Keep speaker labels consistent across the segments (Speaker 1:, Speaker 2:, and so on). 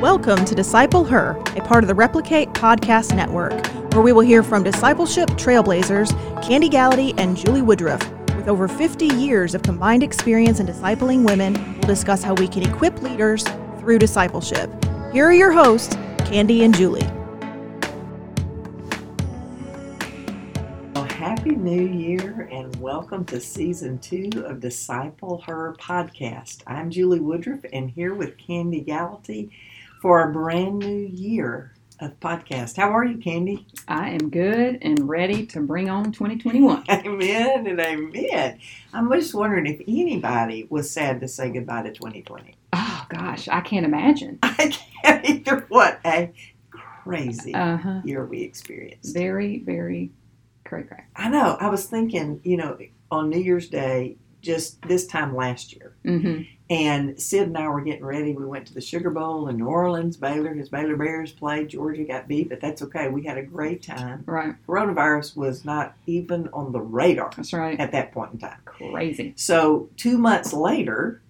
Speaker 1: Welcome to Disciple Her, a part of the Replicate Podcast Network, where we will hear from discipleship trailblazers Kandi Gallaty and Julie Woodruff. With over 50 years of combined experience in discipling women, we'll discuss how we can equip leaders through discipleship. Here are your hosts, Kandi and Julie.
Speaker 2: Happy New Year and welcome to season two of Disciple Her podcast. I'm Julie Woodruff and here with Kandi Gallaty for a brand new year of podcast. How are you, Kandi?
Speaker 3: I am good and ready to bring on 2021.
Speaker 2: Amen and amen. I'm just wondering if anybody was sad to say goodbye to 2020.
Speaker 3: Oh gosh, I can't imagine.
Speaker 2: I can't either. What a crazy
Speaker 3: Uh huh.
Speaker 2: year we experienced.
Speaker 3: Very, very cray cray.
Speaker 2: I know. I was thinking, you know, on New Year's Day, just this time last year,
Speaker 3: Mm-hmm.
Speaker 2: And Sid and I were getting ready. We went to the Sugar Bowl in New Orleans. Baylor, his Baylor Bears played. Georgia got beat, but that's okay. We had a great time.
Speaker 3: Right.
Speaker 2: Coronavirus was not even on the radar
Speaker 3: That's right.
Speaker 2: at that point in time.
Speaker 3: Crazy.
Speaker 2: So, two months later,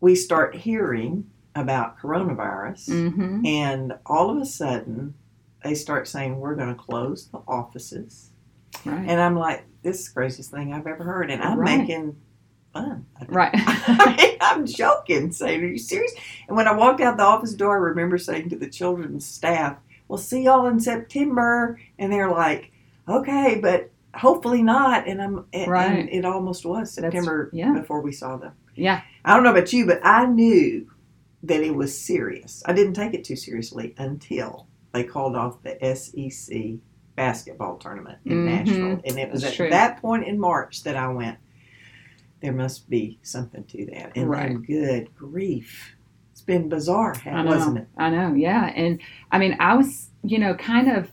Speaker 2: we start hearing about coronavirus,
Speaker 3: Mm-hmm.
Speaker 2: and all of a sudden, they start saying, We're going to close the offices.
Speaker 3: Right.
Speaker 2: And I'm like, This is the craziest thing I've ever heard. And I'm
Speaker 3: Right.
Speaker 2: making fun.
Speaker 3: right.
Speaker 2: I mean, I'm joking, saying, Are you serious? And when I walked out the office door, I remember saying to the children's staff, We'll see y'all in September. And they're like, Okay, but hopefully not. And I'm and,
Speaker 3: Right.
Speaker 2: and it almost was September
Speaker 3: yeah.
Speaker 2: before we saw them.
Speaker 3: yeah.
Speaker 2: I don't know about you, but I knew that it was serious. I didn't take it too seriously until they called off the SEC basketball tournament in
Speaker 3: Mhm.
Speaker 2: Nashville. And it was
Speaker 3: That's
Speaker 2: at
Speaker 3: true.
Speaker 2: that point in March that I went, there must be something to that. And
Speaker 3: Right.
Speaker 2: then, good grief. It's been bizarre,
Speaker 3: I know.
Speaker 2: wasn't it?
Speaker 3: I know. Yeah. And I mean, I was, you know, kind of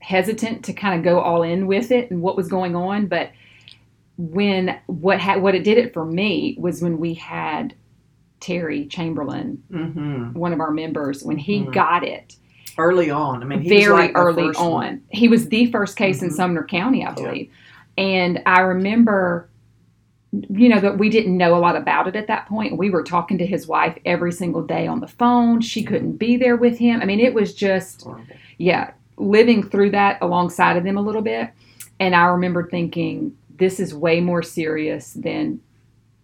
Speaker 3: hesitant to kind of go all in with it and what was going on, but when what ha- what it did it for me was when we had Terry Chamberlain,
Speaker 2: hmm
Speaker 3: one of our members, when he
Speaker 2: Mhm.
Speaker 3: got it.
Speaker 2: Early on. I mean, he was
Speaker 3: very
Speaker 2: like
Speaker 3: early on.
Speaker 2: one.
Speaker 3: He was the first case in
Speaker 2: Mhm.
Speaker 3: Sumner County, I believe. And I remember, you know, that we didn't know a lot about it at that point. We were talking to his wife every single day on the phone. She mm-hmm. couldn't be there with him. I mean, it was just,
Speaker 2: Horrible.
Speaker 3: yeah, living through that alongside of them a little bit. And I remember thinking, this is way more serious than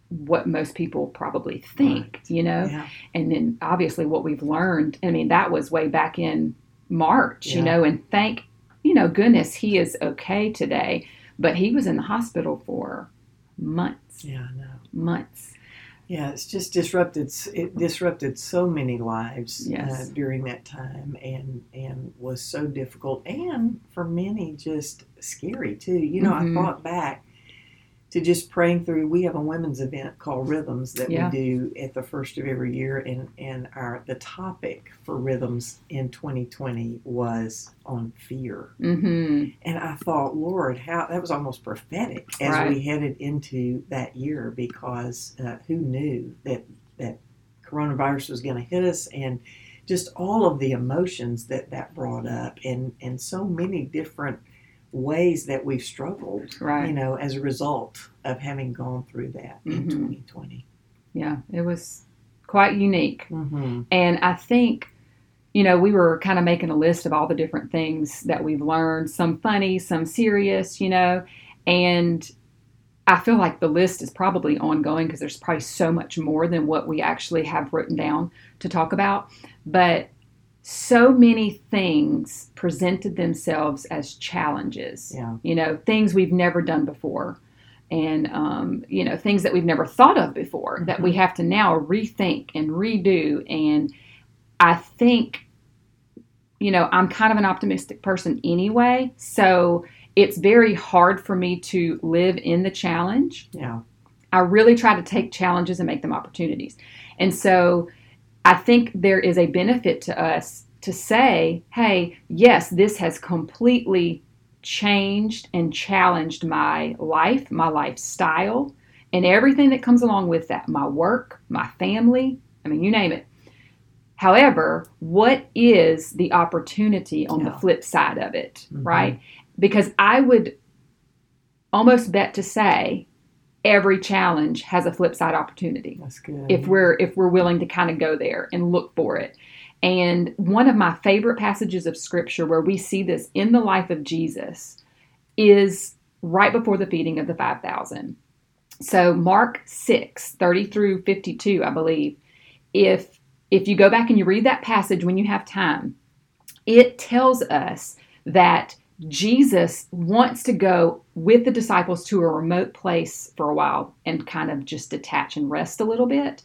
Speaker 3: what most people probably think, you know?
Speaker 2: Yeah.
Speaker 3: and then obviously what we've learned i mean that was way back in march you know and thank you know goodness he is okay today but he was in the hospital for months
Speaker 2: Yeah, I know.
Speaker 3: months
Speaker 2: Yeah, it's just disrupted. It disrupted so many lives
Speaker 3: Yes.
Speaker 2: uh, during that time, and and was so difficult, and for many just scary too. You know,
Speaker 3: Mhm.
Speaker 2: I thought back to just praying through. We have a women's event called Rhythms that
Speaker 3: Yeah.
Speaker 2: we do at the first of every year, and and our the topic for Rhythms in 2020 was on fear.
Speaker 3: mm-hmm
Speaker 2: And I thought, Lord, how that was almost prophetic as
Speaker 3: Right.
Speaker 2: we headed into that year because uh, who knew that that coronavirus was going to hit us and just all of the emotions that that brought up and and so many different ways that we've struggled,
Speaker 3: right.
Speaker 2: you know, as a result of having gone through that in
Speaker 3: Mhm.
Speaker 2: 2020.
Speaker 3: yeah it was quite unique
Speaker 2: Mm-hmm.
Speaker 3: And I think, you know, we were kind of making a list of all the different things that we've learned, some funny, some serious, you know, and I feel like the list is probably ongoing because there's probably so much more than what we actually have written down to talk about. But so many things presented themselves as challenges
Speaker 2: Yeah.
Speaker 3: you know things we've never done before and um, you know things that we've never thought of before that we have to now rethink and redo and i think you know i'm kind of an optimistic person anyway so it's very hard for me to live in the challenge
Speaker 2: Yeah.
Speaker 3: I really try to take challenges and make them opportunities. And so I think there is a benefit to us to say, hey, yes, this has completely changed and challenged my life, my lifestyle, and everything that comes along with that my work, my family. I mean, you name it. However, what is the opportunity on
Speaker 2: Yeah.
Speaker 3: the flip side of it,
Speaker 2: Mhm.
Speaker 3: right? Because I would almost bet to say every challenge has a flip side opportunity
Speaker 2: That's good.
Speaker 3: if we're if we're willing to kind of go there and look for it. And one of my favorite passages of scripture where we see this in the life of Jesus is right before the feeding of the 5000. So Mark 6, 30 through 52, I believe. If if you go back and you read that passage when you have time, it tells us that Jesus wants to go with the disciples to a remote place for a while and kind of just detach and rest a little bit.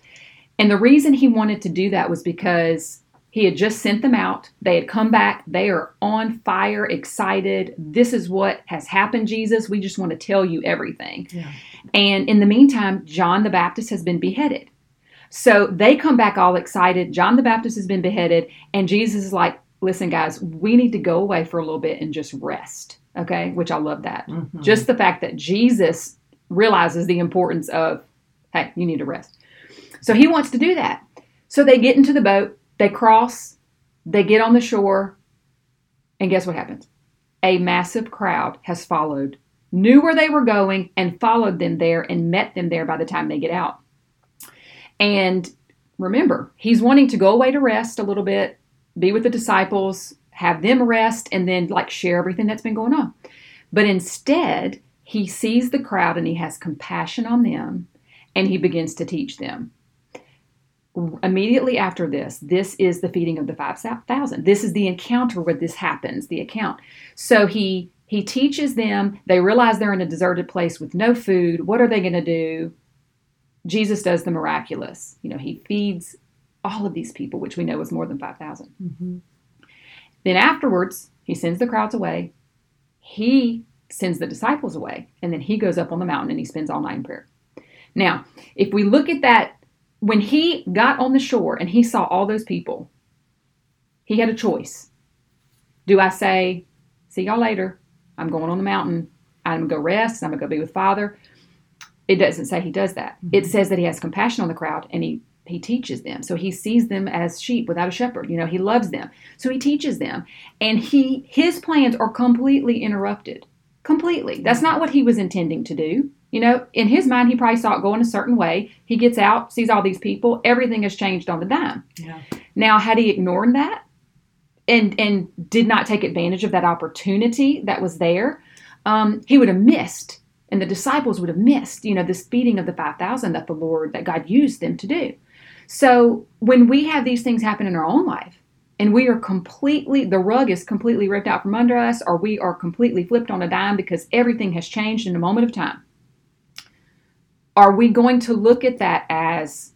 Speaker 3: And the reason he wanted to do that was because he had just sent them out. They had come back. They are on fire, excited. This is what has happened, Jesus. We just want to tell you everything.
Speaker 2: Yeah.
Speaker 3: And in the meantime, John the Baptist has been beheaded. So they come back all excited. John the Baptist has been beheaded. And Jesus is like, listen, guys, we need to go away for a little bit and just rest. Okay. Which I love that.
Speaker 2: Mhm.
Speaker 3: Just the fact that Jesus realizes the importance of, hey, you need to rest. So he wants to do that. So they get into the boat, they cross, they get on the shore, and guess what happens? A massive crowd has followed, knew where they were going, and followed them there and met them there by the time they get out. And remember, he's wanting to go away to rest a little bit, be with the disciples, have them rest, and then like share everything that's been going on. But instead, he sees the crowd and he has compassion on them and he begins to teach them. Immediately after this, this is the feeding of the 5,000. This is the encounter where this happens, the account. So he he teaches them, they realize they're in a deserted place with no food. What are they going to do? Jesus does the miraculous. You know, he feeds all of these people, which we know is more than 5,000.
Speaker 2: Mhm.
Speaker 3: Then afterwards, he sends the crowds away. He sends the disciples away. And then he goes up on the mountain and he spends all night in prayer. Now, if we look at that, when he got on the shore and he saw all those people, he had a choice. Do I say, see y'all later? I'm going on the mountain. I'm going to go rest. I'm going to go be with Father. It doesn't say he does that. It says that he has compassion on the crowd and he he teaches them. So he sees them as sheep without a shepherd. You know, he loves them. So he teaches them. And he his plans are completely interrupted. Completely. That's not what he was intending to do. You know, in his mind, he probably saw it going a certain way. He gets out, sees all these people, everything has changed on the dime.
Speaker 2: Yeah.
Speaker 3: Now, had he ignored that and and did not take advantage of that opportunity that was there, um, he would have missed, and the disciples would have missed, you know, this feeding of the five thousand that the Lord that God used them to do. So when we have these things happen in our own life, and we are completely the rug is completely ripped out from under us, or we are completely flipped on a dime because everything has changed in a moment of time. Are we going to look at that as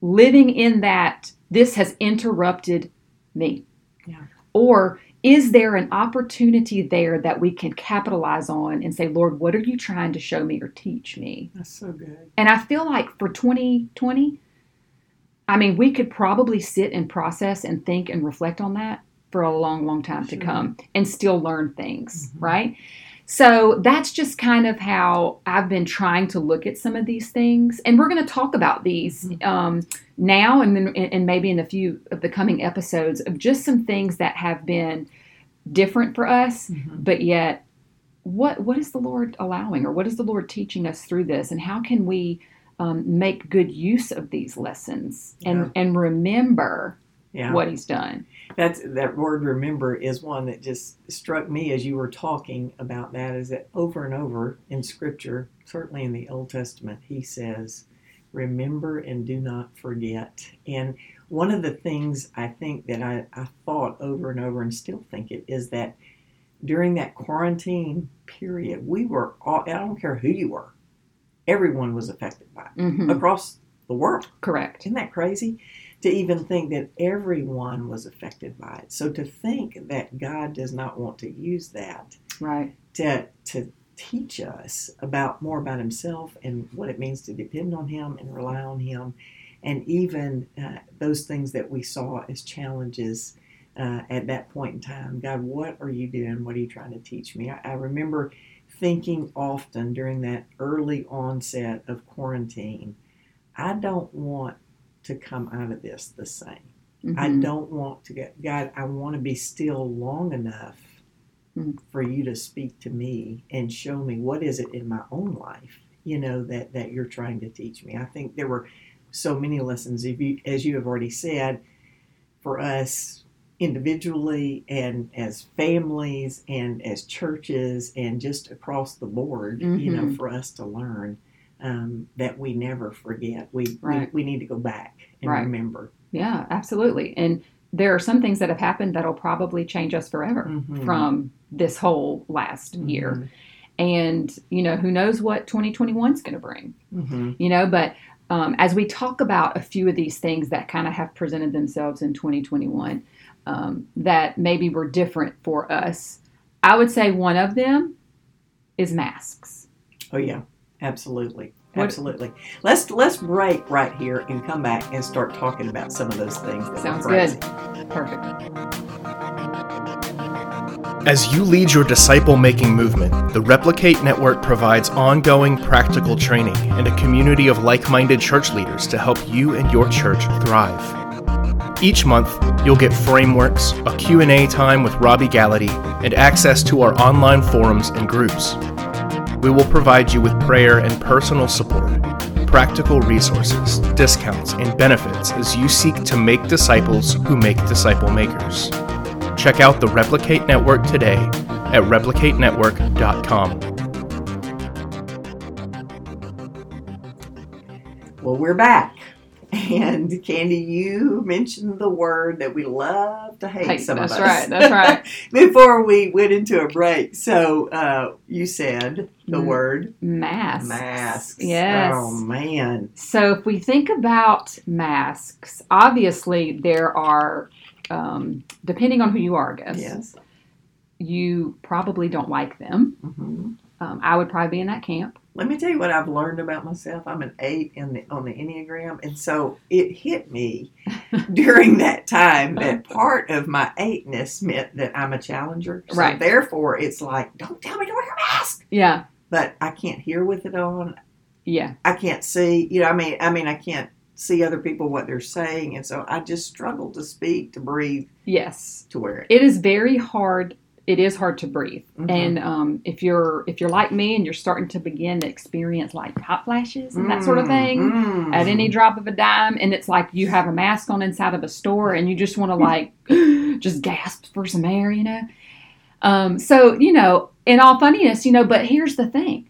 Speaker 3: living in that this has interrupted me?
Speaker 2: Yeah.
Speaker 3: Or is there an opportunity there that we can capitalize on and say, Lord, what are you trying to show me or teach me?
Speaker 2: That's so good.
Speaker 3: And I feel like for 2020, I mean, we could probably sit and process and think and reflect on that for a long, long time to come and still learn things,
Speaker 2: Mhm.
Speaker 3: right? So that's just kind of how I've been trying to look at some of these things. And we're going to talk about these
Speaker 2: Mhm.
Speaker 3: um, now and then, and maybe in a few of the coming episodes of just some things that have been different for us
Speaker 2: Mhm.
Speaker 3: but yet what what is the lord allowing or what is the lord teaching us through this and how can we um, make good use of these lessons and
Speaker 2: Yeah.
Speaker 3: and remember
Speaker 2: Yeah.
Speaker 3: what he's done
Speaker 2: That's that word remember is one that just struck me as you were talking about that is that over and over in scripture, certainly in the Old Testament, he says, remember and do not forget. And one of the things I think that I, I thought over and over and still think it is that during that quarantine period, we were all, I don't care who you were, everyone was affected by it
Speaker 3: hmm
Speaker 2: across the world.
Speaker 3: correct
Speaker 2: Isn't that crazy? To even think that everyone was affected by it. So to think that God does not want to use that
Speaker 3: right
Speaker 2: to to teach us about more about Himself and what it means to depend on Him and rely on Him, and even uh, those things that we saw as challenges uh, at that point in time. God, what are you doing? What are you trying to teach me? I, I remember thinking often during that early onset of quarantine, I don't want to come out of this the same. I
Speaker 3: Mhm.
Speaker 2: don't want to get God. I want to be still long enough
Speaker 3: Mhm.
Speaker 2: for you to speak to me and show me what is it in my own life you know, that, that you're trying to teach me. I think there were so many lessons, if you, as you have already said, for us individually and as families and as churches and just across the board, you know,
Speaker 3: Mhm.
Speaker 2: for us to learn um, that we never forget. We,
Speaker 3: Right.
Speaker 2: we we need to go back and
Speaker 3: Right.
Speaker 2: remember.
Speaker 3: Yeah, absolutely. And there are some things that have happened that'll probably change us forever
Speaker 2: Mhm.
Speaker 3: from this whole last year.
Speaker 2: Mhm.
Speaker 3: And, you know, who knows what 2021 is going to bring,
Speaker 2: Mhm.
Speaker 3: you know, but um, as we talk about a few of these things that kind of have presented themselves in 2021 um, that maybe were different for us, I would say one of them is masks.
Speaker 2: Oh yeah, absolutely,
Speaker 3: What-
Speaker 2: absolutely. Let's let's break right here and come back and start talking about some of those things. That
Speaker 3: Sounds good. Perfect.
Speaker 4: As you lead your disciple making movement, the Replicate Network provides ongoing practical training and a community of like minded church leaders to help you and your church thrive. Each month, you'll get frameworks, a Q&A time with Robbie Gallaty, and access to our online forums and groups. We will provide you with prayer and personal support, practical resources, discounts, and benefits as you seek to make disciples who make disciple makers. Check out the Replicate Network today at replicatenetwork.com.
Speaker 2: Well, we're back. And Kandi, you mentioned the word that we love to hate
Speaker 3: Hey,
Speaker 2: some
Speaker 3: that's
Speaker 2: of us.
Speaker 3: right. That's right.
Speaker 2: Before we went into a break, so uh, you said the word
Speaker 3: Masks.
Speaker 2: masks.
Speaker 3: Yes.
Speaker 2: Oh man.
Speaker 3: So, if we think about masks, obviously there are, um, depending on who you are, I guess,
Speaker 2: Yes.
Speaker 3: you probably don't like them.
Speaker 2: hmm
Speaker 3: Um, I would probably be in that camp.
Speaker 2: Let me tell you what I've learned about myself. I'm an eight in the on the Enneagram, and so it hit me during that time that part of my eightness meant that I'm a challenger. So
Speaker 3: Right.
Speaker 2: therefore, it's like, don't tell me to wear a mask.
Speaker 3: Yeah.
Speaker 2: But I can't hear with it on.
Speaker 3: Yeah.
Speaker 2: I can't see. You know, I mean, I mean, I can't see other people what they're saying, and so I just struggle to speak, to breathe,
Speaker 3: Yes.
Speaker 2: to wear it.
Speaker 3: It is very hard. It is hard to breathe.
Speaker 2: Mhm.
Speaker 3: And um, if you're if you're like me and you're starting to begin to experience like hot flashes and that sort of thing,
Speaker 2: Mm.
Speaker 3: at any drop of a dime and it's like you have a mask on inside of a store and you just want to like just gasp for some air you know um, so you know in all funniness you know but here's the thing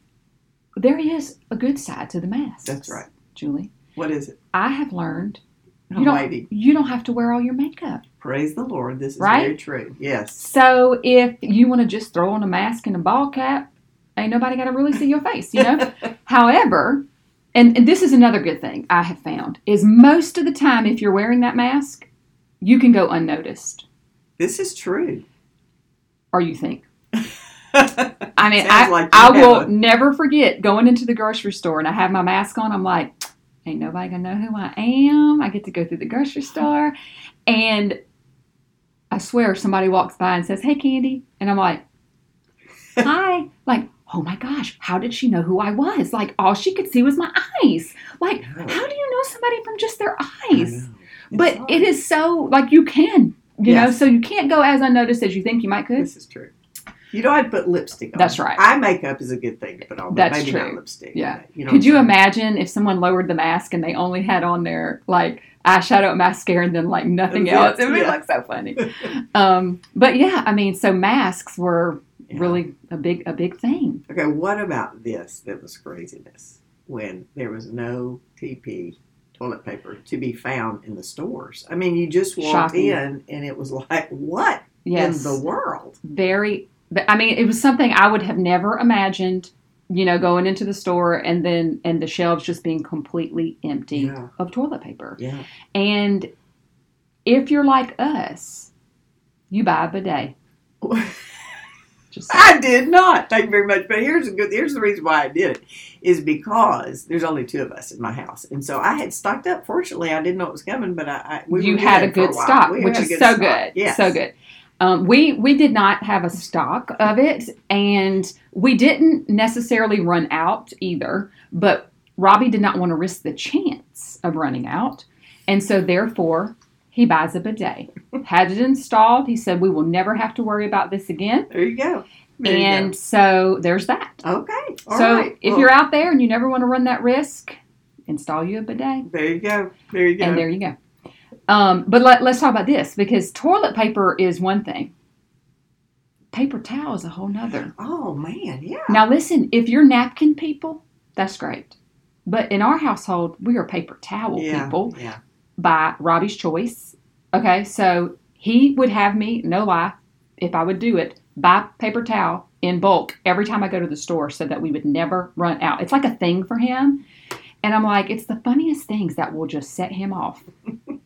Speaker 3: there is a good side to the mask
Speaker 2: That's right.
Speaker 3: julie
Speaker 2: What is it?
Speaker 3: i have learned you don't you don't have to wear all your makeup
Speaker 2: Praise the Lord. This is
Speaker 3: Right?
Speaker 2: very true. Yes.
Speaker 3: so if you want to just throw on a mask and a ball cap ain't nobody got to really see your face you know However, and, and this is another good thing I have found is most of the time if you're wearing that mask, you can go unnoticed,
Speaker 2: This is true.
Speaker 3: or you think.
Speaker 2: I
Speaker 3: mean,
Speaker 2: Sounds
Speaker 3: I,
Speaker 2: like
Speaker 3: I will
Speaker 2: a-
Speaker 3: never forget going into the grocery store and I have my mask on. I'm like, ain't nobody gonna know who I am. I get to go through the grocery store, and I swear somebody walks by and says, "Hey, Kandi," and I'm like, "Hi," like. Oh my gosh, how did she know who I was? Like, all she could see was my eyes. Like, how do you know somebody from just their eyes? But
Speaker 2: hard.
Speaker 3: it is so, like, you can, you know, so you can't go as unnoticed as you think you might could.
Speaker 2: This is true. You know, I'd put lipstick on.
Speaker 3: That's right.
Speaker 2: Eye makeup is a good thing to put on, but
Speaker 3: That's
Speaker 2: maybe not
Speaker 3: true.
Speaker 2: lipstick.
Speaker 3: Yeah.
Speaker 2: You know
Speaker 3: Could you imagine if someone lowered the mask and they only had on their like eyeshadow and mascara and then like nothing
Speaker 2: Yes,
Speaker 3: else? It would
Speaker 2: yeah.
Speaker 3: look so funny. um, but yeah, I mean, so masks were
Speaker 2: Yeah.
Speaker 3: really a big a big thing.
Speaker 2: Okay, what about this that was craziness? When there was no TP toilet paper to be found in the stores. I mean, you just walked
Speaker 3: Shocking.
Speaker 2: in and it was like, what
Speaker 3: Yes,
Speaker 2: in the world?
Speaker 3: very. I mean, it was something I would have never imagined. You know, going into the store and then and the shelves just being completely empty
Speaker 2: Yeah.
Speaker 3: of toilet paper.
Speaker 2: Yeah.
Speaker 3: And if you're like us, you buy a bidet. Just
Speaker 2: I did not. Thank you very much. But here's a good. Here's the reason why I did it, is because there's only two of us in my house, and so I had stocked up. Fortunately, I didn't know it was coming, but I, I we
Speaker 3: you had a
Speaker 2: good while.
Speaker 3: stock,
Speaker 2: We
Speaker 3: which
Speaker 2: a
Speaker 3: is so
Speaker 2: stock.
Speaker 3: good.
Speaker 2: Yes.
Speaker 3: So good. Um, we we did not have a stock of it, and we didn't necessarily run out either. But Robbie did not want to risk the chance of running out, and so therefore he buys a bidet. Had it installed. He said we will never have to worry about this again.
Speaker 2: There you go. There you
Speaker 3: and so there's that.
Speaker 2: okay. all
Speaker 3: so
Speaker 2: right.
Speaker 3: if
Speaker 2: Well,
Speaker 3: you're out there and you never want to run that risk, install you a bidet.
Speaker 2: there you go. There you go.
Speaker 3: And there you go. Um, but let, let's talk about this because toilet paper is one thing. Paper towel is a whole nother.
Speaker 2: oh man, yeah.
Speaker 3: Now listen, if you're napkin people, that's great. But in our household, we are paper towel
Speaker 2: yeah.
Speaker 3: people
Speaker 2: Yeah.
Speaker 3: by Robbie's Choice. Okay, so he would have me, no lie, if I would do it, buy paper towel in bulk every time I go to the store so that we would never run out. It's like a thing for him. And I'm like, it's the funniest things that will just set him off.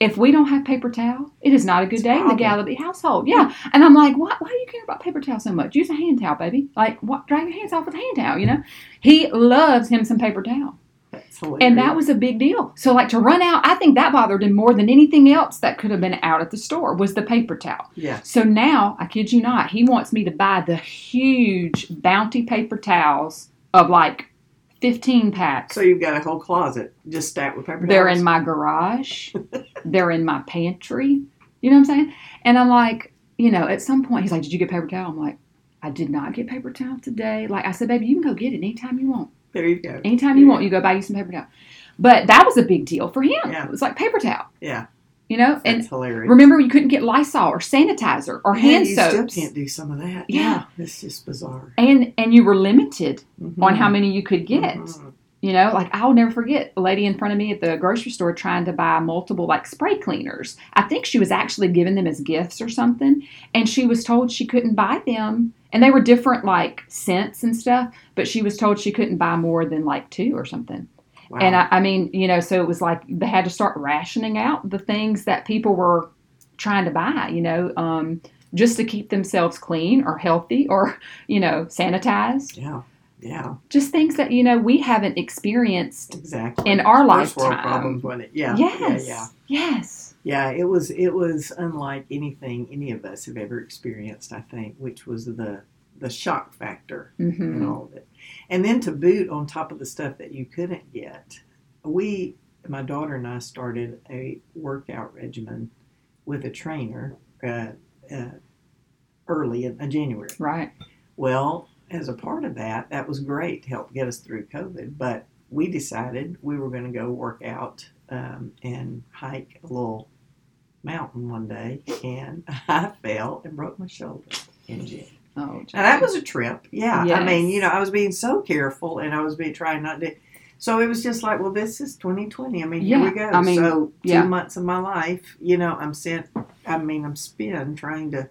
Speaker 3: if we don't have paper towel, it is not a good
Speaker 2: It's
Speaker 3: day in the. Gallaty household. Yeah. And I'm like, why, why do you care about paper towel so much? Use a hand towel, baby. Like, what, dry your hands off with a hand towel, you know? He loves him some paper towel. And that was a big deal. So, like to run out, I think that bothered him more than anything else that could have been out at the store was the paper towel.
Speaker 2: yeah.
Speaker 3: So now, I kid you not, he wants me to buy the huge bounty paper towels of like 15 packs.
Speaker 2: So you've got a whole closet just stacked with paper towels.
Speaker 3: They're
Speaker 2: towels.
Speaker 3: in my garage. They're in my pantry. You know what I'm saying? And I'm like, you know, at some point he's like, Did you get paper towel? I'm like, I did not get paper towel today. Like I said, baby, you can go get it anytime you want.
Speaker 2: There you go.
Speaker 3: Anytime you want, you go buy you some paper towel. But that was a big deal for him.
Speaker 2: Yeah.
Speaker 3: It was like paper towel.
Speaker 2: Yeah.
Speaker 3: You know?
Speaker 2: That's
Speaker 3: And
Speaker 2: hilarious.
Speaker 3: remember you couldn't get Lysol or sanitizer or
Speaker 2: Yeah,
Speaker 3: hand
Speaker 2: you
Speaker 3: soaps.
Speaker 2: still can't do some of that.
Speaker 3: Yeah.
Speaker 2: It's just bizarre.
Speaker 3: And and you were limited
Speaker 2: Mhm.
Speaker 3: on how many you could get.
Speaker 2: Mhm.
Speaker 3: You know, like I'll never forget a lady in front of me at the grocery store trying to buy multiple like spray cleaners. I think she was actually giving them as gifts or something, and she was told she couldn't buy them. And they were different like scents and stuff, but she was told she couldn't buy more than like two or something.
Speaker 2: Wow.
Speaker 3: And I, I mean, you know, so it was like they had to start rationing out the things that people were trying to buy, you know, um, just to keep themselves clean or healthy or, you know, sanitized.
Speaker 2: yeah. Yeah.
Speaker 3: Just things that, you know, we haven't experienced
Speaker 2: Exactly.
Speaker 3: in our
Speaker 2: First world
Speaker 3: lifetime.
Speaker 2: problems, wasn't it? Yeah.
Speaker 3: yes.
Speaker 2: Yeah.
Speaker 3: Yes.
Speaker 2: Yeah. It was. It was unlike anything any of us have ever experienced. I think, which was the the shock factor
Speaker 3: hmm
Speaker 2: and all of it, and then to boot on top of the stuff that you couldn't get, we, my daughter and I, started a workout regimen with a trainer uh, uh, early in uh, January.
Speaker 3: Right.
Speaker 2: Well, as a part of that, that was great to help get us through COVID. But we decided we were going to go work out um, and hike a little mountain one day, and I fell and broke my shoulder in gym.
Speaker 3: Oh,
Speaker 2: Now that was a trip. Yeah, I mean, you know, I was being so careful, and I was being trying not to. So it was just like, well, this is 2020. I mean, here we go.
Speaker 3: I mean,
Speaker 2: so two
Speaker 3: yeah.
Speaker 2: months of my life, you know, I'm sent. I mean, I'm spent trying to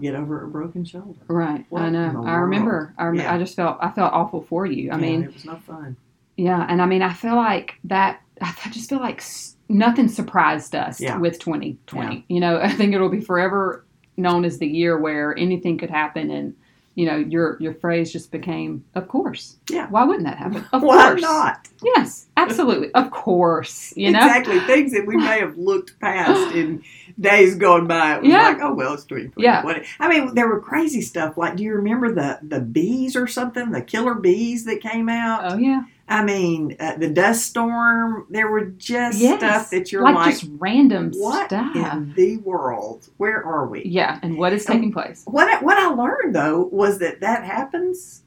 Speaker 2: get over a broken shoulder.
Speaker 3: right.
Speaker 2: What
Speaker 3: I know. I remember. I, rem-
Speaker 2: Yeah.
Speaker 3: I just felt. I felt awful for you. I
Speaker 2: Yeah,
Speaker 3: mean,
Speaker 2: it was no fun.
Speaker 3: yeah, and I mean, I feel like that. I just feel like s- nothing surprised us
Speaker 2: Yeah.
Speaker 3: with 2020. You know, I think it'll be forever known as the year where anything could happen, and you know, your your phrase just became, "Of course."
Speaker 2: Yeah.
Speaker 3: Why wouldn't that happen? Of
Speaker 2: Why
Speaker 3: course.
Speaker 2: not?
Speaker 3: Yes, absolutely. Of course. You know.
Speaker 2: exactly things that we may have looked past in days gone by. It was
Speaker 3: Yeah.
Speaker 2: like, oh well, it's 2020.
Speaker 3: Yeah.
Speaker 2: I mean, there were crazy stuff. Like, do you remember the the bees or something? The killer bees that came out.
Speaker 3: Oh yeah.
Speaker 2: I mean, uh, the dust storm. There were just
Speaker 3: Yes.
Speaker 2: stuff that you're
Speaker 3: like,
Speaker 2: like,
Speaker 3: just random
Speaker 2: what
Speaker 3: stuff.
Speaker 2: in the world? Where are we?
Speaker 3: Yeah, and what is taking place?
Speaker 2: What I, what I learned though was that that happens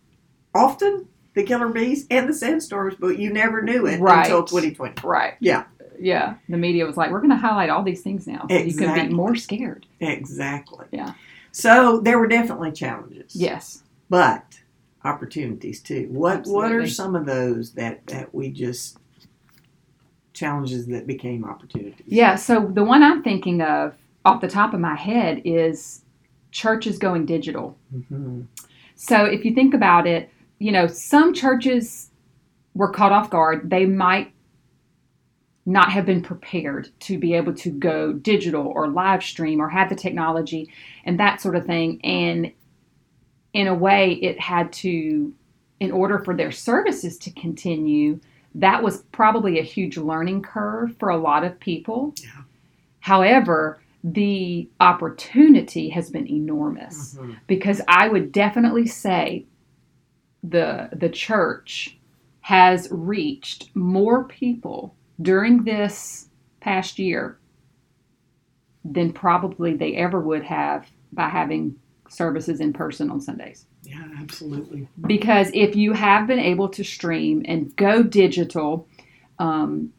Speaker 2: often. The killer bees and the sandstorms, but you never knew it
Speaker 3: Right.
Speaker 2: until 2020.
Speaker 3: Right.
Speaker 2: Yeah.
Speaker 3: Yeah. The media was like, we're going to highlight all these things now so you can be more scared.
Speaker 2: Exactly.
Speaker 3: Yeah.
Speaker 2: So there were definitely challenges.
Speaker 3: Yes.
Speaker 2: But opportunities too. What what are some of those that that we just challenges that became opportunities?
Speaker 3: Yeah. So the one I'm thinking of off the top of my head is churches going digital.
Speaker 2: hmm
Speaker 3: So if you think about it, you know, some churches were caught off guard. They might not have been prepared to be able to go digital or live stream or have the technology and that sort of thing. And in a way, it had to, in order for their services to continue, that was probably a huge learning curve for a lot of people.
Speaker 2: Yeah.
Speaker 3: However, the opportunity has been enormous
Speaker 2: Mhm.
Speaker 3: because I would definitely say the the church has reached more people during this past year than probably they ever would have by having services in person on Sundays.
Speaker 2: Yeah, absolutely.
Speaker 3: Because if you have been able to stream and go digital, um,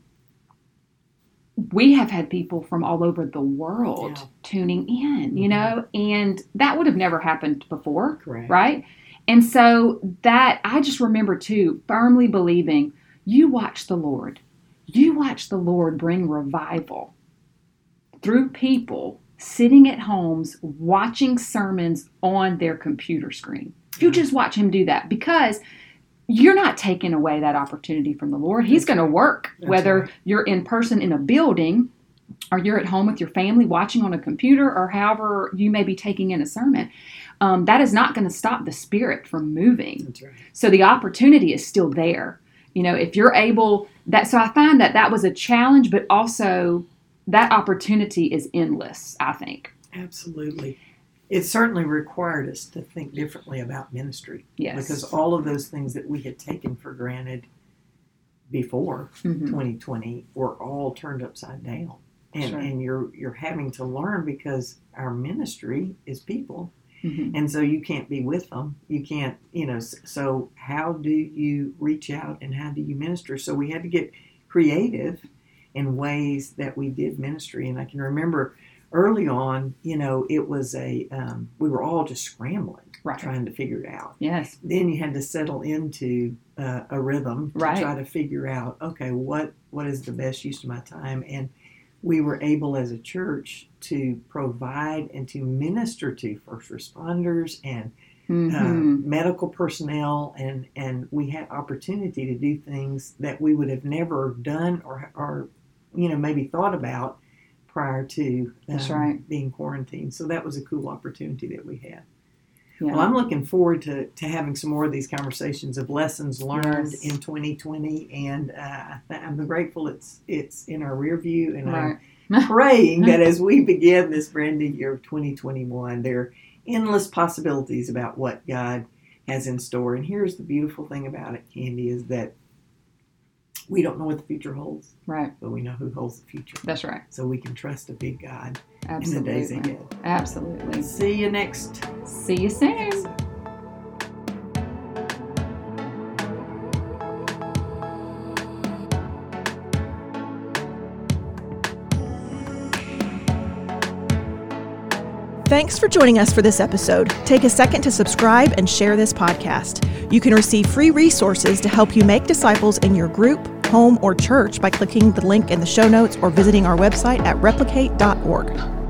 Speaker 3: we have had people from all over the world
Speaker 2: Yeah.
Speaker 3: tuning in, you
Speaker 2: Mhm.
Speaker 3: know, and that would have never happened before,
Speaker 2: Correct.
Speaker 3: right? And so that I just remember too, firmly believing you watch the Lord, you watch the Lord bring revival through people sitting at homes watching sermons on their computer screen. You just watch him do that because you're not taking away that opportunity from the Lord. He's going to work whether you're in person in a building or you're at home with your family watching on a computer or however you may be taking in a sermon. Um, that is not going to stop the spirit from moving.
Speaker 2: That's right.
Speaker 3: So the opportunity is still there. You know, if you're able that so I find that that was a challenge but also that opportunity is endless, I think.
Speaker 2: Absolutely. It certainly required us to think differently about ministry
Speaker 3: Yes.
Speaker 2: because all of those things that we had taken for granted before
Speaker 3: Mhm.
Speaker 2: 2020 were all turned upside down. And,
Speaker 3: Sure.
Speaker 2: and you're you're having to learn because our ministry is people
Speaker 3: Mhm.
Speaker 2: and so you can't be with them you can't you know so how do you reach out and how do you minister so we had to get creative in ways that we did ministry and i can remember early on you know it was a um, we were all just scrambling
Speaker 3: Right.
Speaker 2: trying to figure it out
Speaker 3: Yes.
Speaker 2: then you had to settle into uh, a rhythm to
Speaker 3: Right.
Speaker 2: try to figure out okay what what is the best use of my time and we were able as a church to provide and to minister to first responders and uh, medical personnel and and we had opportunity to do things that we would have never done or or you know maybe thought about prior to um,
Speaker 3: That's right.
Speaker 2: being quarantined so that was a cool opportunity that we had
Speaker 3: Yeah.
Speaker 2: well, I'm looking forward to, to having some more of these conversations of lessons learned
Speaker 3: Yes.
Speaker 2: in 2020, and uh, I'm grateful it's it's in our rear view, and
Speaker 3: right.
Speaker 2: I'm praying that as we begin this brand new year of 2021, there are endless possibilities about what God has in store. And here's the beautiful thing about it, Kandi, is that we don't know what the future holds,
Speaker 3: Right.
Speaker 2: but we know who holds the future.
Speaker 3: That's right.
Speaker 2: So we can trust a big God in the
Speaker 3: Absolutely.
Speaker 2: days ahead.
Speaker 3: Absolutely.
Speaker 2: See you next.
Speaker 3: See you soon.
Speaker 2: episode.
Speaker 1: Thanks for joining us for this episode. Take a second to subscribe and share this podcast. You can receive free resources to help you make disciples in your group, home, or church by clicking the link in the show notes or visiting our website at replicate.org.